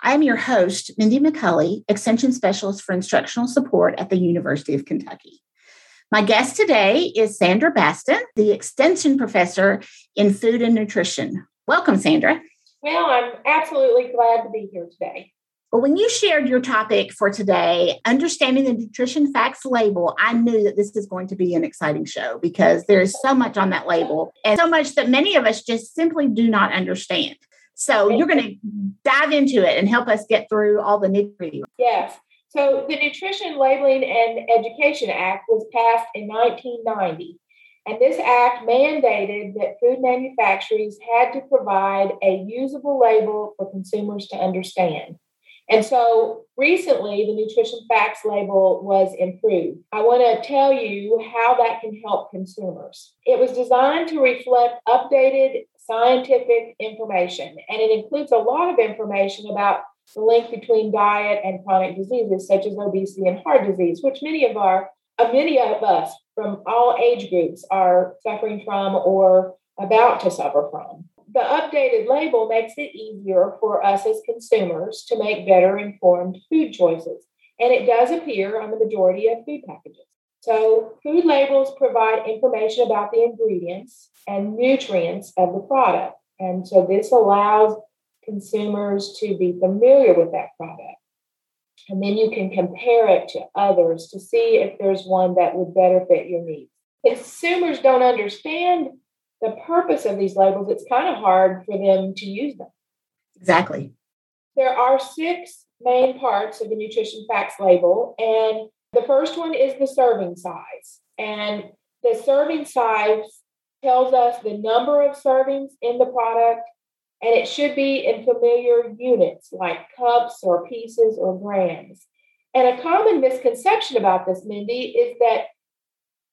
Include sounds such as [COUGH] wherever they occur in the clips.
I am your host, Mindy McCulley, Extension Specialist for Instructional Support at the University of Kentucky. My guest today is Sandra Bastin, the Extension Professor in Food and Nutrition. Welcome, Sandra. Well, I'm absolutely glad to be here today. Well, when you shared your topic for today, understanding the nutrition facts label, I knew that this is going to be an exciting show because there is so much on that label and so much that many of us just simply do not understand. So you're going to dive into it and help us get through all the nitty gritty. Yes. So the Nutrition Labeling and Education Act was passed in 1990. And this act mandated that food manufacturers had to provide a usable label for consumers to understand. And so recently, the nutrition facts label was improved. I want to tell you how that can help consumers. It was designed to reflect updated scientific information, and it includes a lot of information about the link between diet and chronic diseases such as obesity and heart disease, which many of our uh, many of us from all age groups are suffering from or about to suffer from the updated label makes it easier for us as consumers to make better informed food choices. And it does appear on the majority of food packages. So, food labels provide information about the ingredients and nutrients of the product. And so, this allows consumers to be familiar with that product. And then you can compare it to others to see if there's one that would better fit your needs. Consumers don't understand the purpose of these labels, it's kind of hard for them to use them. Exactly. There are six main parts of the nutrition facts label, and the first one is the serving size. And the serving size tells us the number of servings in the product, and it should be in familiar units like cups or pieces or grams. And a common misconception about this, Mindy, is that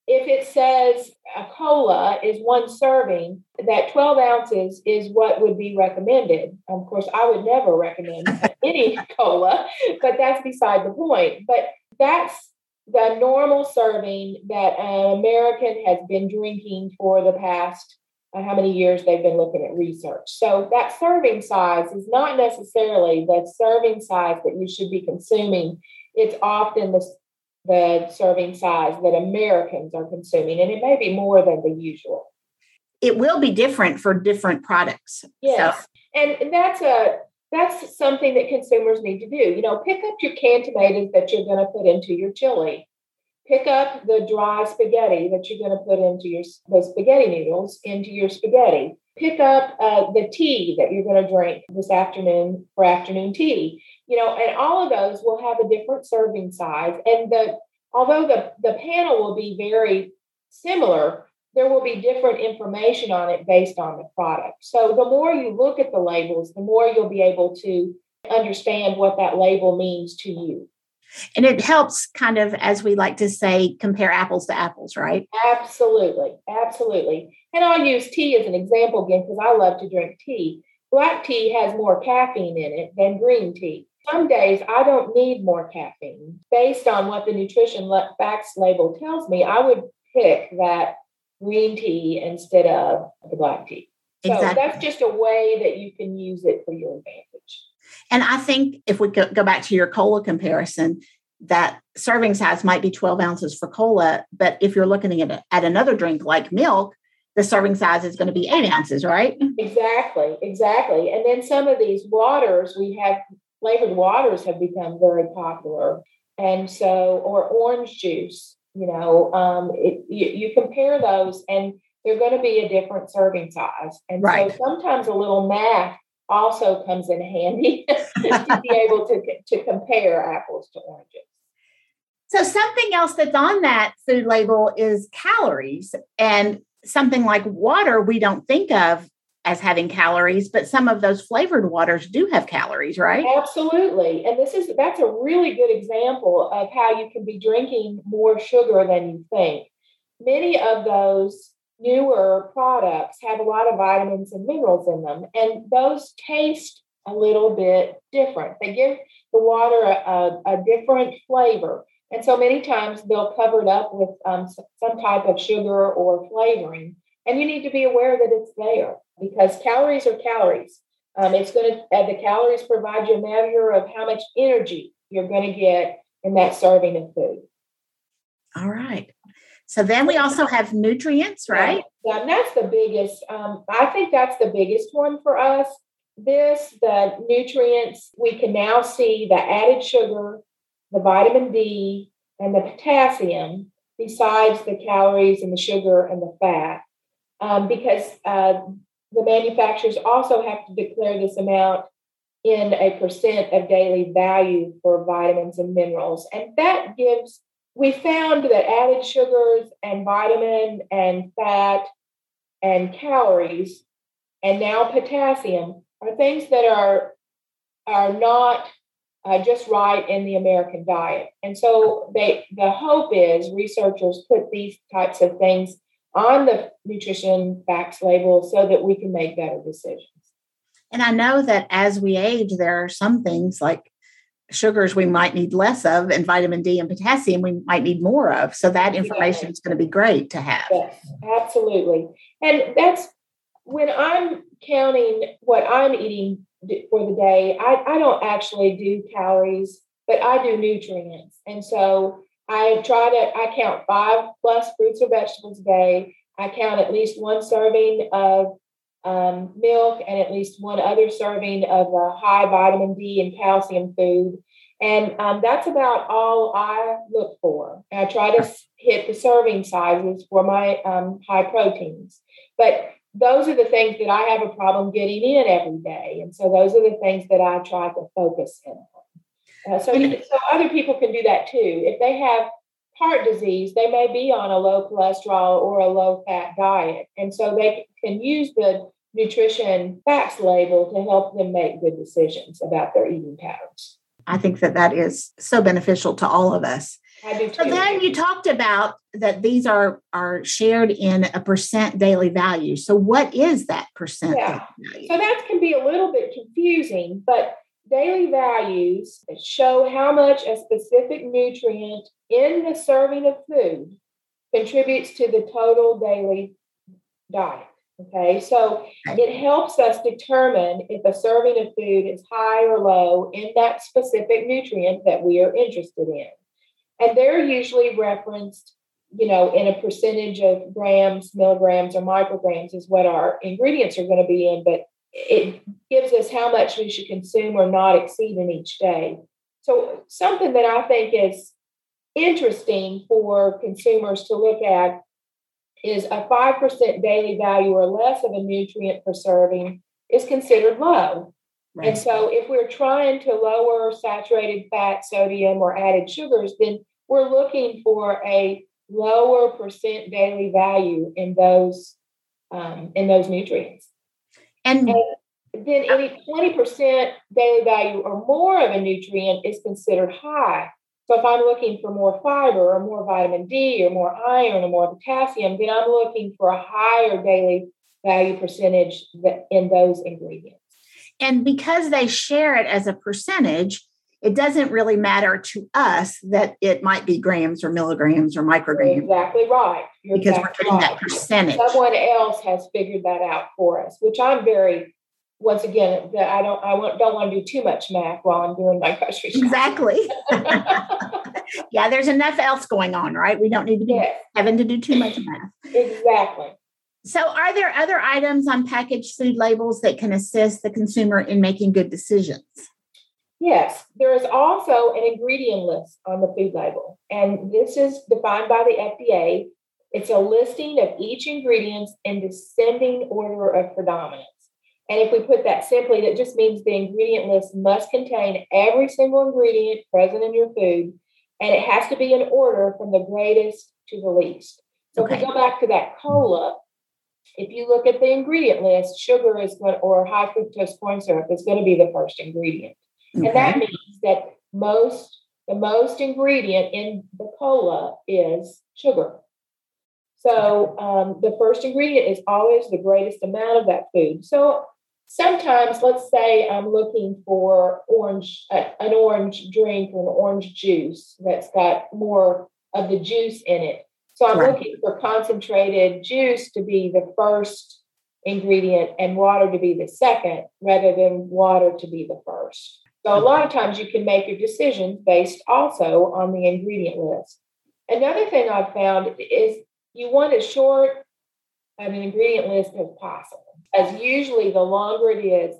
if it says a cola is one serving, that 12 ounces is what would be recommended. Of course, I would never recommend [LAUGHS] any cola, but that's beside the point. But that's the normal serving that an American has been drinking for the past uh, how many years they've been looking at research. So that serving size is not necessarily the serving size that you should be consuming. It's often the the serving size that Americans are consuming, and it may be more than the usual. It will be different for different products. Yes, so. and that's a that's something that consumers need to do. You know, pick up your canned tomatoes that you're going to put into your chili. Pick up the dry spaghetti that you're going to put into your the spaghetti noodles into your spaghetti. Pick up uh, the tea that you're going to drink this afternoon for afternoon tea you know, and all of those will have a different serving size. And the although the, the panel will be very similar, there will be different information on it based on the product. So the more you look at the labels, the more you'll be able to understand what that label means to you. And it helps kind of, as we like to say, compare apples to apples, right? Absolutely. Absolutely. And I'll use tea as an example again because I love to drink tea. Black tea has more caffeine in it than green tea some days I don't need more caffeine. Based on what the nutrition facts label tells me, I would pick that green tea instead of the black tea. So exactly. that's just a way that you can use it for your advantage. And I think if we go back to your cola comparison, that serving size might be 12 ounces for cola, but if you're looking at, at another drink like milk, the serving size is going to be eight ounces, right? Exactly, exactly. And then some of these waters, we have flavored waters have become very popular. And so, or orange juice, you know, um, it, you, you, compare those and they're going to be a different serving size. And right. so sometimes a little math also comes in handy [LAUGHS] to be able to, to compare apples to oranges. So, something else that's on that food label is calories. And something like water, we don't think of as having calories, but some of those flavored waters do have calories, right? Absolutely. And this is that's a really good example of how you can be drinking more sugar than you think. Many of those newer products have a lot of vitamins and minerals in them, and those taste a little bit different. They give the water a, a, different flavor. And so many times they'll cover it up with um, some type of sugar or flavoring. And you need to be aware that it's there because calories are calories. Um, it's going to, uh, the calories provide you a measure of how much energy you're going to get in that serving of food. All right. So then we also have nutrients, right? Yeah, and that's the biggest. Um, I think that's the biggest one for us. This, the nutrients, we can now see the added sugar, the vitamin D, and the potassium, besides the calories and the sugar and the fat, um, because uh, the manufacturers also have to declare this amount in a percent of daily value for vitamins and minerals. And that gives, we found that added sugars and vitamin and fat and calories and now potassium are things that are are not uh, just right in the American diet. And so they the hope is researchers put these types of things on the nutrition facts label so that we can make better decisions. And I know that as we age, there are some things like sugars we might need less of, and vitamin D and potassium we might need more of. So that information is going to be great to have. Yes, absolutely. And that's when I'm counting what I'm eating for the day, I, I don't actually do calories, but I do nutrients. And so I try to, I count five plus fruits or vegetables a day. I count at least one serving of um, milk and at least one other serving of a high vitamin D and calcium food. And um, that's about all I look for. And I try to hit the serving sizes for my um, high proteins. But those are the things that I have a problem getting in every day. And so those are the things that I try to focus in. Uh, so, so other people can do that too. If they have heart disease, they may be on a low cholesterol or a low fat diet. And so they can use the nutrition facts label to help them make good decisions about their eating patterns. I think that that is so beneficial to all of us. I do too. So then you talked about that these are are shared in a percent daily value. So what is that percent? Yeah. So that can be a little bit confusing, but daily values show how much a specific nutrient in the serving of food contributes to the total daily diet. Okay, so it helps us determine if a serving of food is high or low in that specific nutrient that we are interested in. And they're usually referenced, you know, in a percentage of grams, milligrams, or micrograms is what our ingredients are going to be in, but it gives us how much we should consume or not exceed in each day. So, something that I think is interesting for consumers to look at is a 5% daily value or less of a nutrient per serving is considered low. Right. And so, if we're trying to lower saturated fat, sodium, or added sugars, then we're looking for a lower percent daily value in those um, in those nutrients. And, and then any 20% daily value or more of a nutrient is considered high. So if I'm looking for more fiber or more vitamin D or more iron or more potassium, then I'm looking for a higher daily value percentage in those ingredients. And because they share it as a percentage, it doesn't really matter to us that it might be grams or milligrams or micrograms. exactly right. You're because exactly we're getting right. that percentage. Someone else has figured that out for us, which I'm very once again I don't I don't want to do too much math while I'm doing my [LAUGHS] grocery shopping. Exactly. [LAUGHS] yeah, there's enough else going on, right? We don't need to be yes. having to do too much math. Exactly. So, are there other items on packaged food labels that can assist the consumer in making good decisions? Yes, there is also an ingredient list on the food label, and this is defined by the FDA. It's a listing of each ingredient in descending order of predominance. And if we put that simply, that just means the ingredient list must contain every single ingredient present in your food, and it has to be in order from the greatest to the least. So okay. if we go back to that cola, if you look at the ingredient list, sugar is what, or high fructose corn syrup is going to be the first ingredient. Okay. And that means that most, the most ingredient in the cola is sugar. So um, the first ingredient is always the greatest amount of that food. So sometimes, let's say I'm looking for orange, uh, an orange drink or an orange juice that's got more of the juice in it. So I'm right. looking for concentrated juice to be the first ingredient and water to be the second rather than water to be the first. So a lot of times you can make your decisions based also on the ingredient list. Another thing I've found is you want as short of an ingredient list as possible, as usually the longer it is,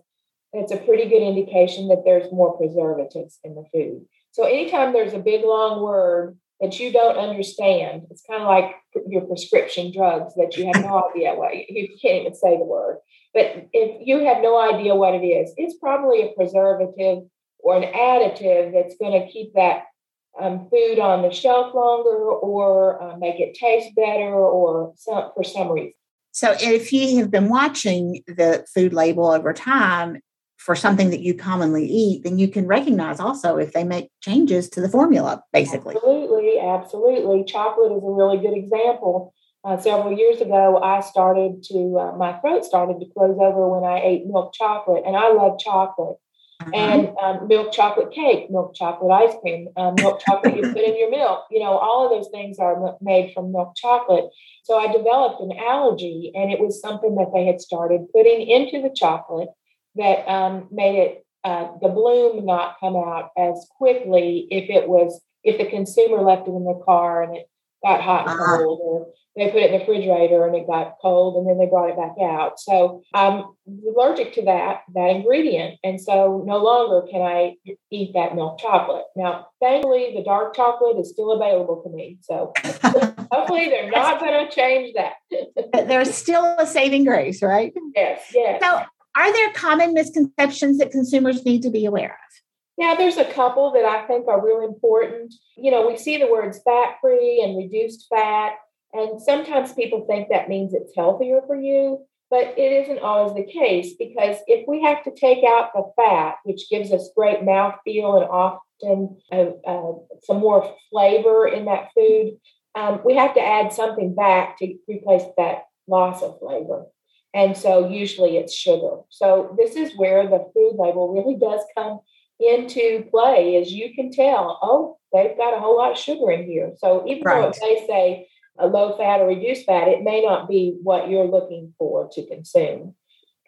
it's a pretty good indication that there's more preservatives in the food. So anytime there's a big long word, that you don't understand. It's kind of like your prescription drugs that you have no [LAUGHS] idea what you can't even say the word. But if you have no idea what it is, it's probably a preservative or an additive that's going to keep that um, food on the shelf longer or uh, make it taste better or some, for some reason. So, if you have been watching the food label over time, for something that you commonly eat, then you can recognize also if they make changes to the formula, basically. Absolutely, absolutely. Chocolate is a really good example. Uh, several years ago, I started to, uh, my throat started to close over when I ate milk chocolate, and I love chocolate. Uh-huh. And um, milk chocolate cake, milk chocolate ice cream, um, milk chocolate you put in your milk. You know, all of those things are made from milk chocolate. So I developed an allergy, and it was something that they had started putting into the chocolate that um, made it uh, the bloom not come out as quickly if it was if the consumer left it in the car and it got hot and uh-huh. cold or they put it in the refrigerator and it got cold and then they brought it back out. So i'm allergic to that that ingredient. And so no longer can i eat that milk chocolate. Now thankfully the dark chocolate is still available to me. So [LAUGHS] hopefully they're not going to change that. There's still a saving grace right? Yes yes. So are there common misconceptions that consumers need to be aware of? Yeah, there's a couple that I think are really important. You know, we see the words fat free and reduced fat, and sometimes people think that means it's healthier for you, but it isn't always the case because if we have to take out the fat, which gives us great mouthfeel and often uh, uh, some more flavor in that food, um, we have to add something back to replace that loss of flavor. And so usually it's sugar. So this is where the food label really does come into play, as you can tell, oh, they've got a whole lot of sugar in here. So even right. though they say a low fat or reduced fat, it may not be what you're looking for to consume.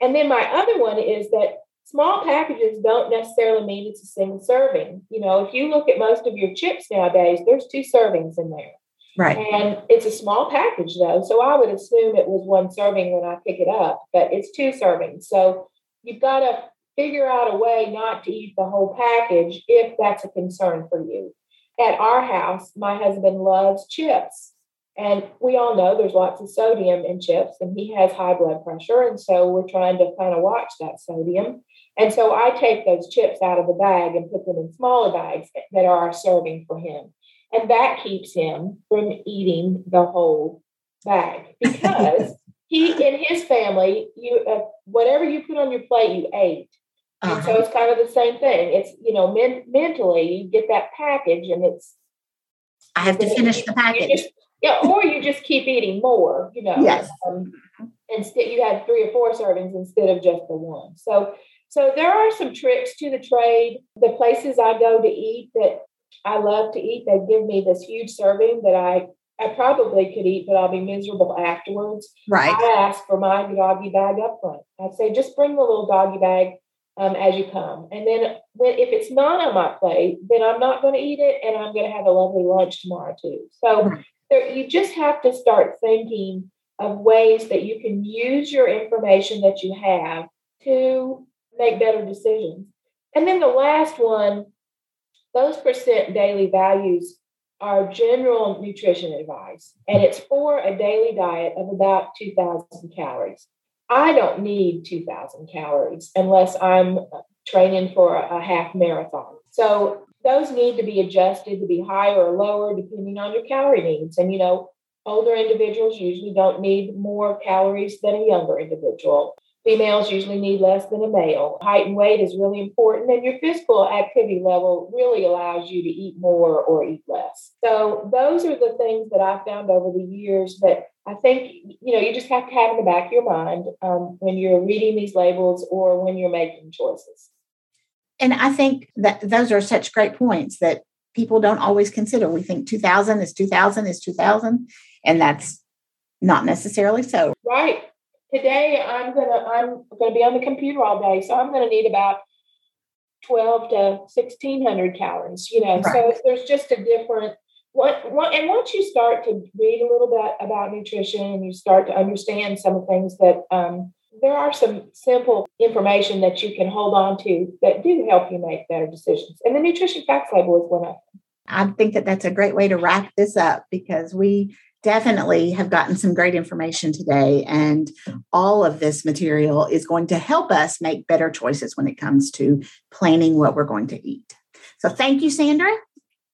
And then my other one is that small packages don't necessarily mean it's a single serving. You know, if you look at most of your chips nowadays, there's two servings in there. Right. And it's a small package though. So I would assume it was one serving when I pick it up, but it's two servings. So you've got to figure out a way not to eat the whole package if that's a concern for you. At our house, my husband loves chips. And we all know there's lots of sodium in chips, and he has high blood pressure. And so we're trying to kind of watch that sodium. And so I take those chips out of the bag and put them in smaller bags that are serving for him. And that keeps him from eating the whole bag [LAUGHS] because he, in his family, you uh, whatever you put on your plate, you ate. Uh-huh. And so it's kind of the same thing. It's, you know, men- mentally, you get that package and it's. I have to finish the package. Just, yeah, or you just keep eating more, you know. Yes. Um, instead, you had three or four servings instead of just the one. So, so there are some tricks to the trade. The places I go to eat that I love to eat. They give me this huge serving that I I probably could eat, but I'll be miserable afterwards. Right. I ask for my doggy bag up front. I say, just bring the little doggy bag um, as you come. And then when if it's not on my plate, then I'm not going to eat it, and I'm going to have a lovely lunch tomorrow too. So there, you just have to start thinking of ways that you can use your information that you have to make better decisions. And then the last one those percent daily values are general nutrition advice, and it's for a daily diet of about 2,000 calories. I don't need 2,000 calories unless I'm training for a half marathon. So those need to be adjusted to be higher or lower depending on your calorie needs. And, you know, Older individuals usually don't need more calories than a younger individual. Females usually need less than a male. Height and weight is really important, and your physical activity level really allows you to eat more or eat less. So, those are the things that I found over the years that I think you know you just have to have in the back of your mind um, when you're reading these labels or when you're making choices. And I think that those are such great points that people don't always consider. We think 2000 is 2000 is 2000, and that's not necessarily so. Right. Today I'm gonna I'm gonna be on the computer all day, so I'm gonna need about 12 to 1600 calories. You know, right. so there's just a different what, what, and once you start to read a little bit about nutrition and you start to understand some of the things that um, there are some simple information that you can hold on to that do help you make better decisions. And the nutrition facts label is one of them. I think that that's a great way to wrap this up because we definitely have gotten some great information today. And all of this material is going to help us make better choices when it comes to planning what we're going to eat. So thank you, Sandra.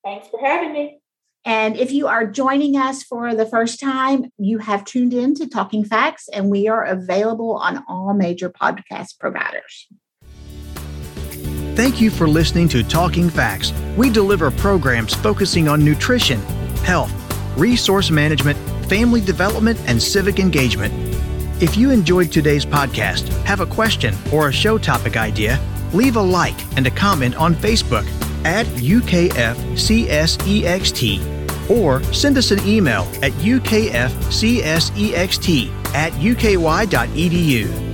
Thanks for having me. And if you are joining us for the first time, you have tuned in to Talking Facts, and we are available on all major podcast providers. Thank you for listening to Talking Facts. We deliver programs focusing on nutrition, health, resource management, family development, and civic engagement. If you enjoyed today's podcast, have a question or a show topic idea, leave a like and a comment on Facebook at UKFCSEXT or send us an email at ukfcsext at uky.edu.